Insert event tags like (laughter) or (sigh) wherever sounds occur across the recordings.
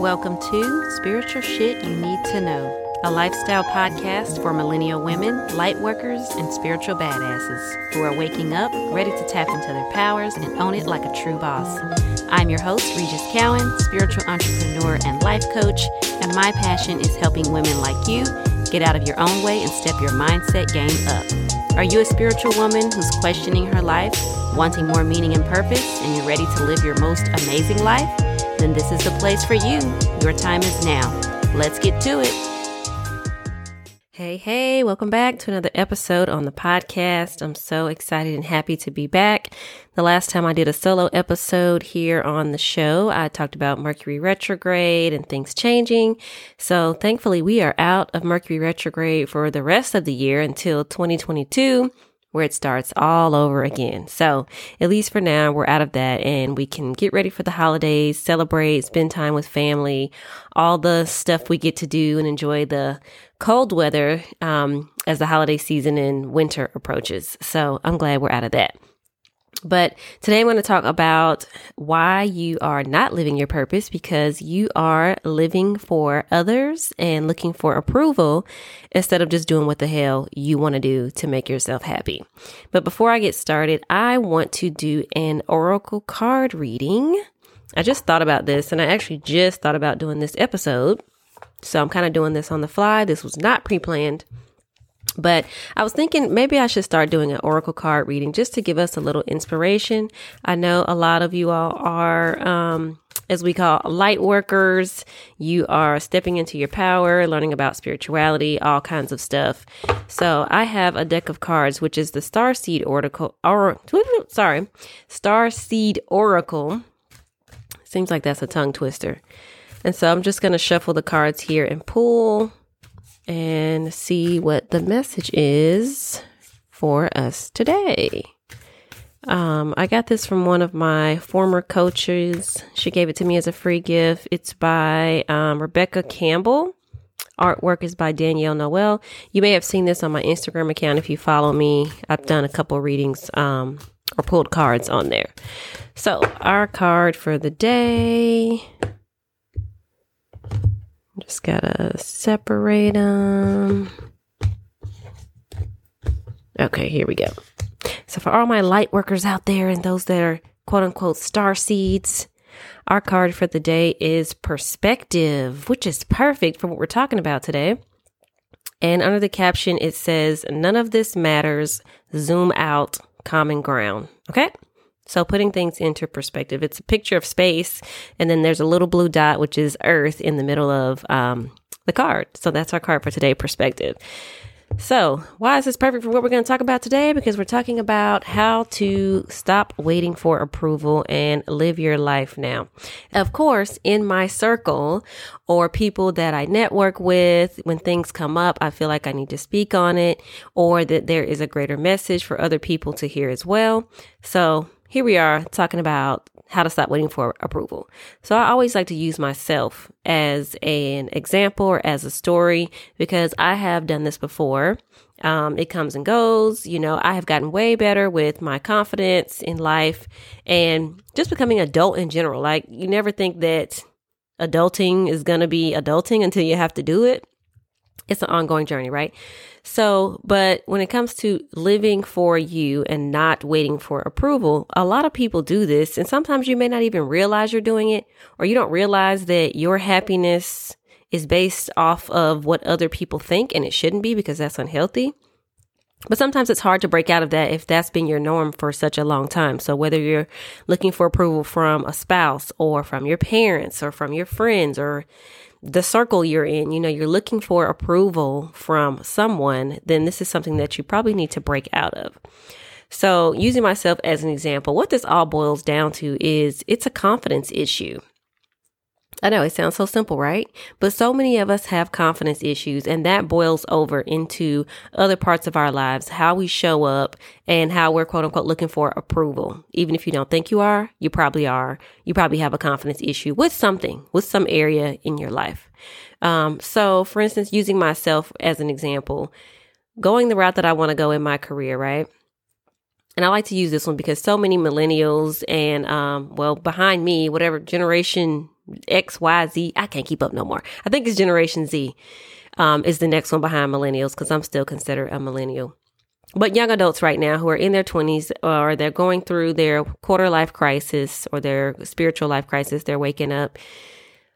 Welcome to Spiritual Shit You Need to Know, a lifestyle podcast for millennial women, lightworkers, and spiritual badasses who are waking up, ready to tap into their powers and own it like a true boss. I'm your host, Rejys Cowan, spiritual entrepreneur and life coach, and my passion is helping women like you get out of your own way and step your mindset game up. Are you a spiritual woman who's questioning her life, wanting more meaning and purpose, and you're ready to live your most amazing life? Then this is the place for you. Your time is now. Let's get to it. Hey, hey, welcome back to another episode on the podcast. I'm so excited and happy to be back. The last time I did a solo episode here on the show, I talked about Mercury retrograde and things changing. So thankfully, we are out of Mercury retrograde for the rest of the year until 2022 where it starts all over again. So, at least for now, we're out of that and we can get ready for the holidays, celebrate, spend time with family, all the stuff we get to do and enjoy the cold weather um, as the holiday season and winter approaches. So, I'm glad we're out of that. But today I'm going to talk about why you are not living your purpose because you are living for others and looking for approval instead of just doing what the hell you want to do to make yourself happy. But before I get started, I want to do an oracle card reading. I just thought about this and I actually just thought about doing this episode. So I'm kind of doing this on the fly. This was not pre planned. But I was thinking maybe I should start doing an oracle card reading just to give us a little inspiration. I know a lot of you all are, um, as we call light workers. You are stepping into your power, learning about spirituality, all kinds of stuff. So I have a deck of cards, which is the Star Seed Oracle. Or (laughs) sorry, Star Seed Oracle. Seems like that's a tongue twister. And so I'm just going to shuffle the cards here and pull and see what the message is for us today. Um, I got this from one of my former coaches. She gave it to me as a free gift. It's by um, Rebecca Campbell. Artwork is by Danielle Noel. You may have seen this on my Instagram account if you follow me. I've done a couple readings um, or pulled cards on there. So, our card for the day just gotta separate them. Okay, here we go. So, for all my light workers out there and those that are quote unquote star seeds, our card for the day is perspective, which is perfect for what we're talking about today. And under the caption, it says, None of this matters. Zoom out, common ground. Okay. So putting things into perspective, it's a picture of space, and then there's a little blue dot, which is Earth, in the middle of um, the card. So that's our card for today, perspective. So, why is this perfect for what we're going to talk about today? Because we're talking about how to stop waiting for approval and live your life now. Of course, in my circle or people that I network with, when things come up, I feel like I need to speak on it or that there is a greater message for other people to hear as well. So, here we are talking about how to stop waiting for approval. So I always like to use myself as an example or as a story because I have done this before. Um, it comes and goes. You know, I have gotten way better with my confidence in life and just becoming adult in general. Like you never think that adulting is going to be adulting until you have to do it. It's an ongoing journey, right? So, but when it comes to living for you and not waiting for approval, a lot of people do this. And sometimes you may not even realize you're doing it, or you don't realize that your happiness is based off of what other people think, and it shouldn't be because that's unhealthy. But sometimes it's hard to break out of that if that's been your norm for such a long time. So whether you're looking for approval from a spouse or from your parents or from your friends or the circle you're in, you know, you're looking for approval from someone, then this is something that you probably need to break out of. So, using myself as an example, what this all boils down to is it's a confidence issue. I know it sounds so simple, right? But so many of us have confidence issues, and that boils over into other parts of our lives, how we show up and how we're quote unquote looking for approval. Even if you don't think you are, you probably are. You probably have a confidence issue with something, with some area in your life. Um, so, for instance, using myself as an example, going the route that I want to go in my career, right? And I like to use this one because so many millennials and, um, well, behind me, whatever generation X, Y, Z. I can't keep up no more. I think it's Generation Z um, is the next one behind millennials because I'm still considered a millennial. But young adults right now who are in their 20s or they're going through their quarter life crisis or their spiritual life crisis, they're waking up.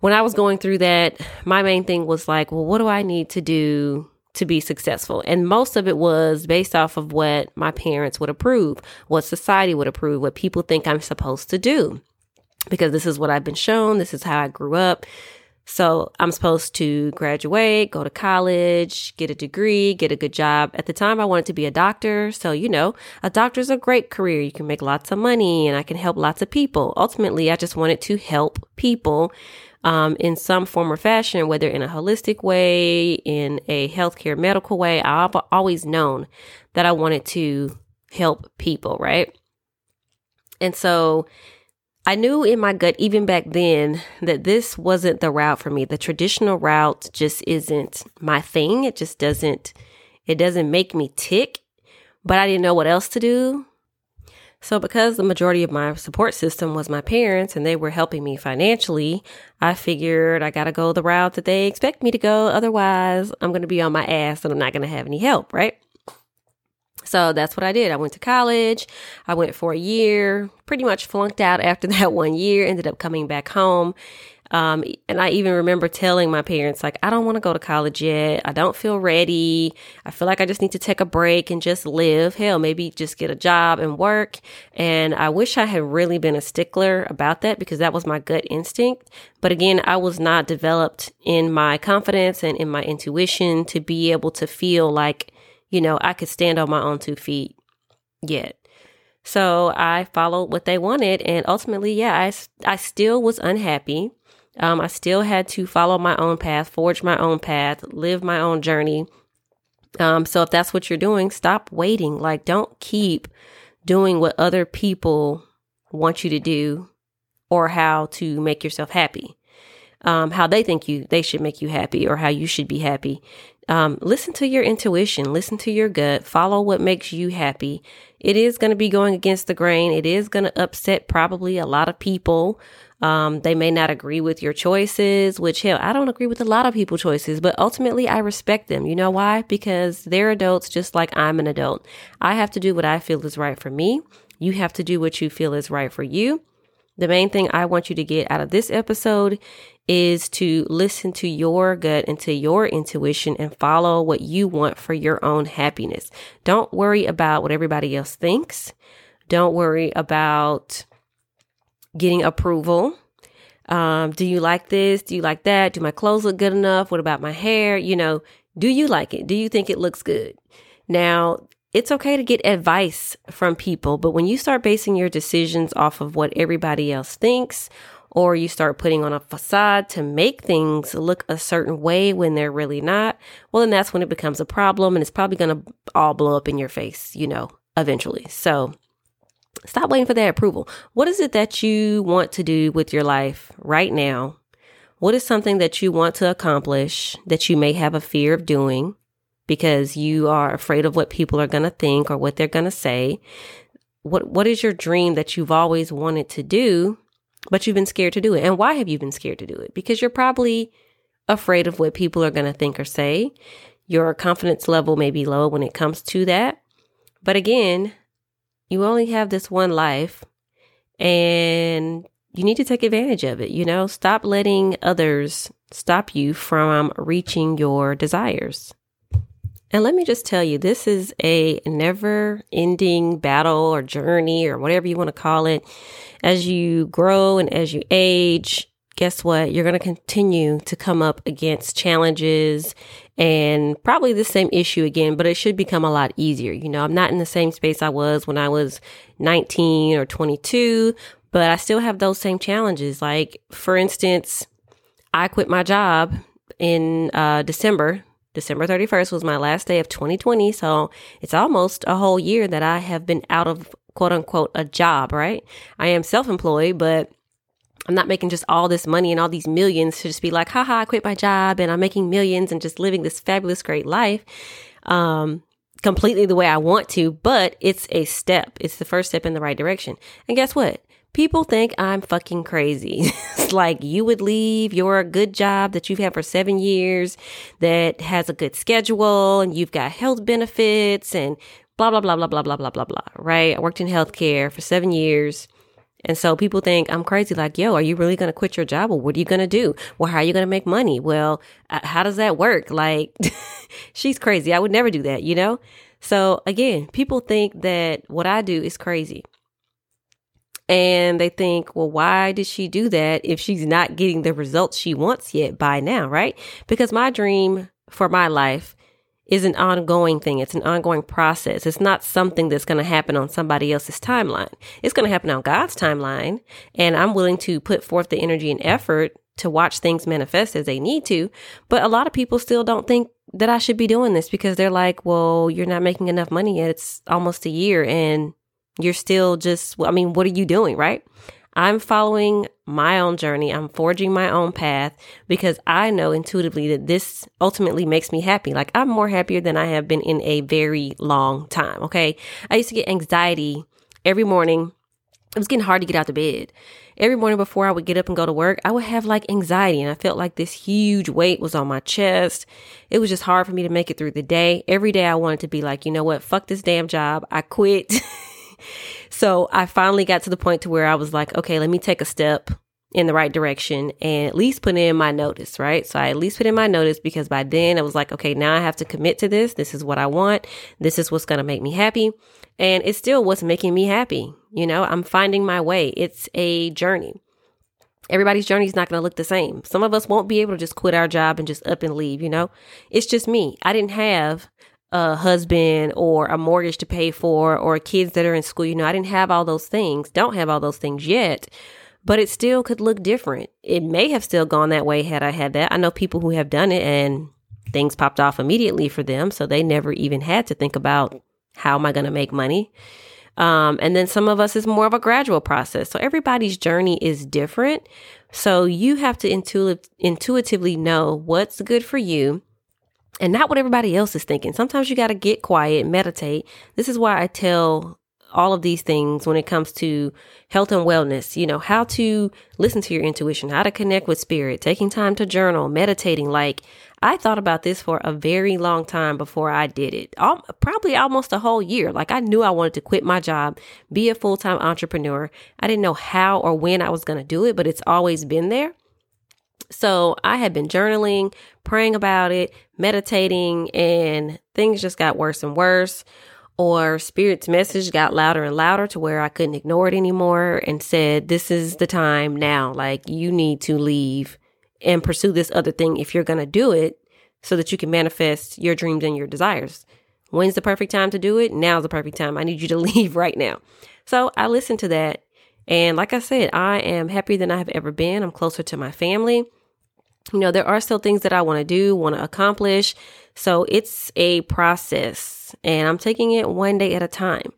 When I was going through that, my main thing was like, well, what do I need to do to be successful. And most of it was based off of what my parents would approve, what society would approve, what people think I'm supposed to do. Because this is what I've been shown, this is how I grew up. So I'm supposed to graduate, go to college, get a degree, get a good job. At the time, I wanted to be a doctor. So, you know, a doctor's a great career. You can make lots of money and I can help lots of people. Ultimately, I just wanted to help people um, in some form or fashion, whether in a holistic way, in a healthcare medical way. I've always known that I wanted to help people, right? And so I knew in my gut, even back then, that this wasn't the route for me. The traditional route just isn't my thing. It just doesn't, it doesn't make me tick. But I didn't know what else to do. So, because the majority of my support system was my parents and they were helping me financially, I figured I got to go the route that they expect me to go. Otherwise, I'm to be on my ass and I'm not to have any help, right? So that's what I did. I went to college. I went for a year, pretty much flunked out after (laughs) that one year, ended up coming back home um, and I even remember telling my parents, like, I don't want to go to college yet. I don't feel ready. I feel like I just need to take a break and just live. Hell, maybe just get a job and work. And I wish I had really been a stickler about that because that was my gut instinct. But again, I was not developed in my confidence and in my intuition to be able to feel like, you know, I could stand on my own two feet yet. So I followed what they wanted. And ultimately, yeah, I, I still was unhappy. Um, I still had to follow my own path, forge my own path, live my own journey. Um, so if that's what you're doing, stop waiting. Like, don't keep doing what other people want you to do or how to make yourself happy. Um, how they think you they should make you happy or how you should be happy. Um, listen to your intuition, listen to your gut, follow what makes you happy. It is going to be going against the grain. It is going to upset probably a lot of people. Um, they may not agree with your choices, which hell, I don't agree with a lot of people choices, but ultimately I respect them. You know why? Because they're adults just like I'm an adult. I have to do what I feel is right for me. You have to do what you feel is right for you. The main thing I want you to get out of this episode is to listen to your gut and to your intuition and follow what you want for your own happiness. Don't worry about what everybody else thinks. Don't worry about getting approval. Um, do you like this? Do you like that? Do my clothes look good enough? What about my hair? You know, do you like it? Do you think it looks good? Now, it's okay to get advice from people, but when you start basing your decisions off of what everybody else thinks, or you start putting on a facade to make things look a certain way when they're really not, well, then that's when it becomes a problem and it's probably going to all blow up in your face, you know, eventually. So Stop waiting for that approval. What is it that you want to do with your life right now? What is something that you want to accomplish that you may have a fear of doing because you are afraid of what people are going to think or what they're going to say? What what is your dream that you've always wanted to do but you've been scared to do it? And why have you been scared to do it? Because you're probably afraid of what people are going to think or say. Your confidence level may be low when it comes to that. But again, you only have this one life and you need to take advantage of it. You know, stop letting others stop you from reaching your desires. And let me just tell you, this is a never ending battle or journey or whatever you want to call it. As you grow and as you age, guess what? You're going to continue to come up against challenges and probably the same issue again, but it should become a lot easier. You know, I'm not in the same space I was when I was 19 or 22, but I still have those same challenges. Like, for instance, I quit my job in uh, December. December 31st was my last day of 2020. So it's almost a whole year that I have been out of quote unquote a job, right? I am self employed, but I'm not making just all this money and all these millions to just be like, haha, I quit my job and I'm making millions and just living this fabulous, great life. Um, completely the way I want to, but it's a step. It's the first step in the right direction. And guess what? People think I'm fucking crazy. (laughs) it's like you would leave your good job that you've had for seven years that has a good schedule and you've got health benefits and blah, blah, blah, blah, blah, blah, blah, blah, blah, right? I worked in healthcare for seven years. And so people think I'm crazy, like, yo, are you really going to quit your job? Well, what are you going to do? Well, how are you going to make money? Well, uh, how does that work? (laughs) Like, she's crazy. I would never do that, you know? So again, people think that what I do is crazy. And they think, well, why did she do that if she's not getting the results she wants yet by now, right? Because my dream for my life is an ongoing thing. It's an ongoing process. It's not something that's going to happen on somebody else's timeline. It's going to happen on God's timeline. And I'm willing to put forth the energy and effort to watch things manifest as they need to. But a lot of people still don't think that I should be doing this because they're like, well, you're not making enough money yet. It's almost a year and you're still just, I mean, what are you doing, right? I'm following my own journey. I'm forging my own path because I know intuitively that this ultimately makes me happy. Like I'm more happier than I have been in a very long time. Okay. I used to get anxiety every morning. It was getting hard to get out of bed. Every morning before I would get up and go to work, I would have like anxiety and I felt like this huge weight was on my chest. It was just hard for me to make it through the day. Every day I wanted to be like, you know what? Fuck this damn job. I quit. (laughs) So I finally got to the point to where I was like, okay, let me take a step in the right direction and at least put in my notice, right? So I at least put in my notice because by then I was like, okay, now I have to commit to this. This is what I want. This is what's going to make me happy. And it still was making me happy. You know, I'm finding my way. It's a journey. Everybody's journey is not going to look the same. Some of us won't be able to just quit our job and just up and leave, you know? It's just me. I didn't have a husband or a mortgage to pay for or kids that are in school. You know, I didn't have all those things, don't have all those things yet, but it still could look different. It may have still gone that way had I had that. I know people who have done it and things popped off immediately for them. So they never even had to think about how am I going to make money? Um, and then some of us is more of a gradual process. So everybody's journey is different. So you have to intuitive, intuitively know what's good for you and not what everybody else is thinking. Sometimes you got to get quiet, meditate. This is why I tell all of these things when it comes to health and wellness, you know, how to listen to your intuition, how to connect with spirit, taking time to journal, meditating. Like I thought about this for a very long time before I did it. All, probably almost a whole year. Like I knew I wanted to quit my job, be a full-time entrepreneur. I didn't know how or when I was going to do it, but it's always been there. So I had been journaling, praying about it, meditating, and things just got worse and worse. Or Spirit's message got louder and louder to where I couldn't ignore it anymore and said, This is the time now. Like, you need to leave and pursue this other thing if you're going to do it so that you can manifest your dreams and your desires. When's the perfect time to do it? Now's the perfect time. I need you to (laughs) leave right now. So I listened to that. And like I said, I am happier than I have ever been. I'm closer to my family you know, there are still things that I want to do, want to accomplish. So it's a process and I'm taking it one day at a time.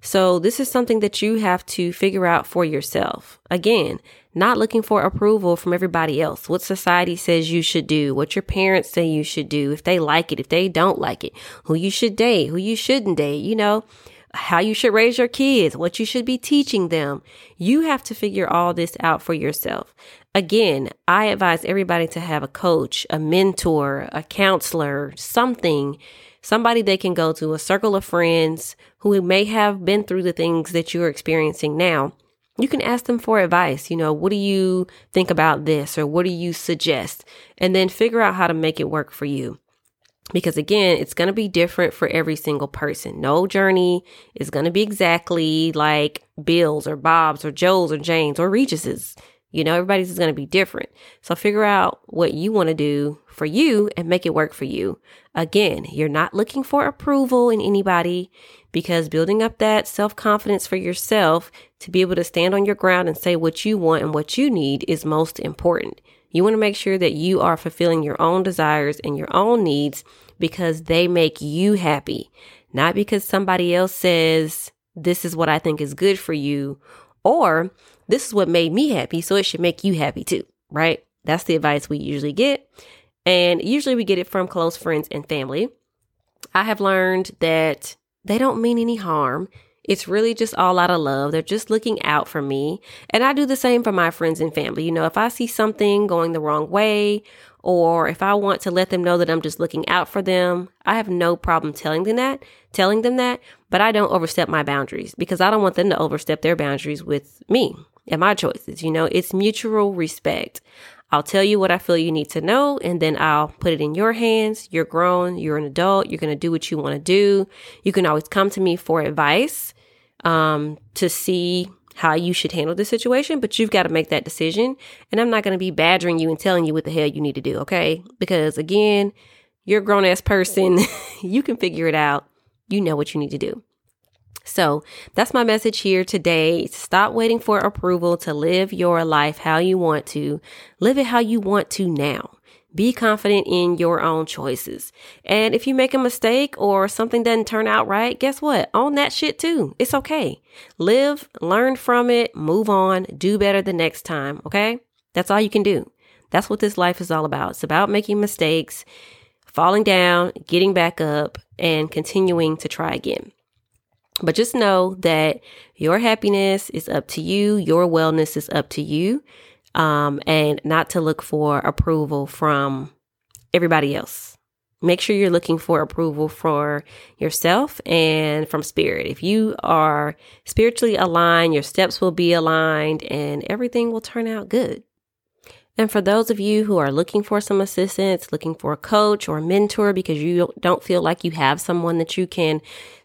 So this is something that you have to figure out for yourself. Again, not looking for approval from everybody else. What society says you should do, what your parents say you should do, if they like it, if they don't like it, who you should date, who you shouldn't date, you know, how you should raise your kids, what you should be teaching them. You have to figure all this out for yourself. Again, I advise everybody to have a coach, a mentor, a counselor, something, somebody they can go to, a circle of friends who may have been through the things that you're experiencing now. You can ask them for advice. You know, what do you think about this or what do you suggest? And then figure out how to make it work for you. Because again, it's going to be different for every single person. No journey is going to be exactly like Bill's or Bob's or Joe's or Jane's or Rejys's. You know, everybody's is going to be different. So figure out what you want to do for you and make it work for you. Again, you're not looking for approval in anybody because building up that self confidence for yourself to be able to stand on your ground and say what you want and what you need is most important. You want to make sure that you are fulfilling your own desires and your own needs because they make you happy, not because somebody else says, this is what I think is good for you or this is what made me happy, so it should make you happy too, right? That's the advice we usually get. And usually we get it from close friends and family. I have learned that they don't mean any harm. It's really just all out of love. They're just looking out for me. And I do the same for my friends and family. You know, if I see something going the wrong way, or if I want to let them know that I'm just looking out for them, I have no problem telling them that, telling them that, but I don't overstep my boundaries because I don't want them to overstep their boundaries with me and my choices. You know, it's mutual respect. I'll tell you what I feel you need to know, and then I'll put it in your hands. You're grown, you're an adult, you're going to do what you want to do. You can always come to me for advice um, to see how you should handle the situation, but you've got to make that decision. And I'm not going to be badgering you and telling you what the hell you need to do, okay? Because again, you're a grown ass person. (laughs) you can figure it out. You know what you need to do. So that's my message here today. Stop waiting for approval to live your life how you want to. Live it how you want to now. Be confident in your own choices. And if you make a mistake or something doesn't turn out right, guess what? Own that shit too. It's okay. Live, learn from it, move on, do better the next time. Okay. That's all you can do. That's what this life is all about. It's about making mistakes, falling down, getting back up, and continuing to try again. But just know that your happiness is up to you, your wellness is up to you, um, and not to look for approval from everybody else. Make sure you're looking for approval for yourself and from spirit. If you are spiritually aligned, your steps will be aligned and everything will turn out good. And for those of you who are looking for some assistance, looking for a coach or a mentor because you don't feel like you have someone that you can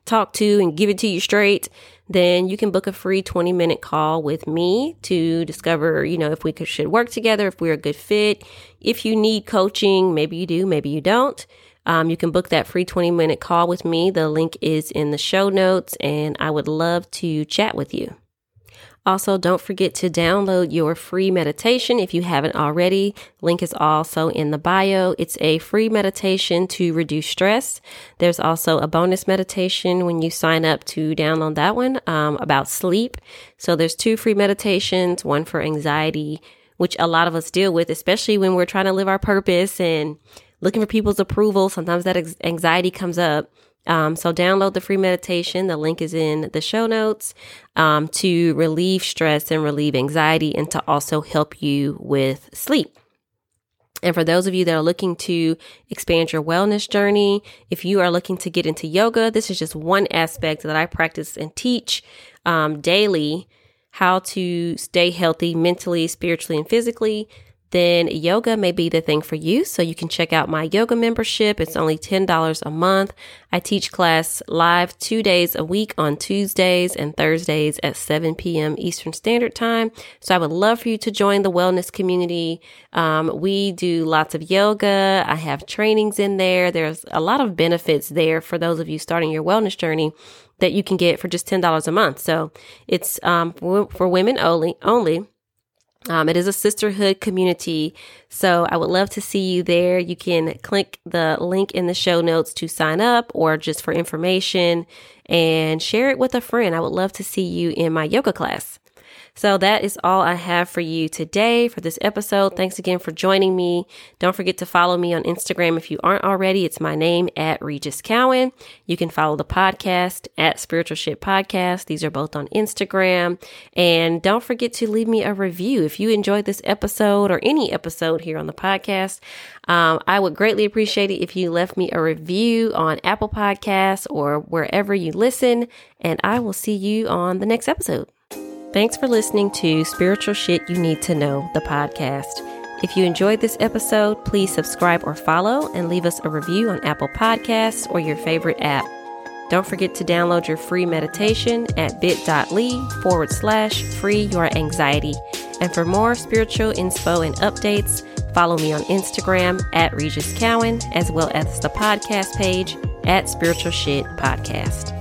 talk to and give it to you straight, then you can book a free 20 minute call with me to discover, you know, if we could, should work together, if we're a good fit. If you need coaching, maybe you do, maybe you don't. Um, you can book that free 20 minute call with me. The link is in the show notes, and I would love to chat with you. Also, don't forget to download your free meditation if you haven't already. Link is also in the bio. It's a free meditation to reduce stress. There's also a bonus meditation when you sign up to download that one um, about sleep. So there's two free meditations, one for anxiety, which a lot of us deal with, especially when we're trying to live our purpose and looking for people's approval. Sometimes that anxiety comes up. Um, so download the free meditation. The link is in the show notes um, to relieve stress and relieve anxiety and to also help you with sleep. And for those of you that are looking to expand your wellness journey, if you are looking to get into yoga, this is just one aspect that I practice and teach um, daily how to stay healthy mentally, spiritually, and physically then yoga may be the thing for you. So you can check out my yoga membership. It's only $10 a month. I teach class live two days a week on Tuesdays and Thursdays at 7 p.m. Eastern Standard Time. So I would love for you to join the wellness community. Um, we do lots of yoga. I have trainings in there. There's a lot of benefits there for those of you starting your wellness journey that you can get for just $10 a month. So it's um, for, for women only, only. Um, it is a sisterhood community. So I would love to see you there. You can click the link in the show notes to sign up or just for information and share it with a friend. I would love to see you in my yoga class. So that is all I have for you today for this episode. Thanks again for joining me. Don't forget to follow me on Instagram if you aren't already. It's my name at Rejys Cowan. You can follow the podcast at Spiritual Shit Podcast. These are both on Instagram. And don't forget to leave me a review if you enjoyed this episode or any episode here on the podcast. Um, I would greatly appreciate it if you left me a review on Apple Podcasts or wherever you listen. And I will see you on the next episode. Thanks for listening to Spiritual Shit You Need to Know, the podcast. If you enjoyed this episode, please subscribe or follow and leave us a review on Apple Podcasts or your favorite app. Don't forget to download your free meditation at bit.ly forward slash free your anxiety. And for more spiritual info and updates, follow me on Instagram at Rejys Cowan, as well as the podcast page at Spiritual Shit Podcast.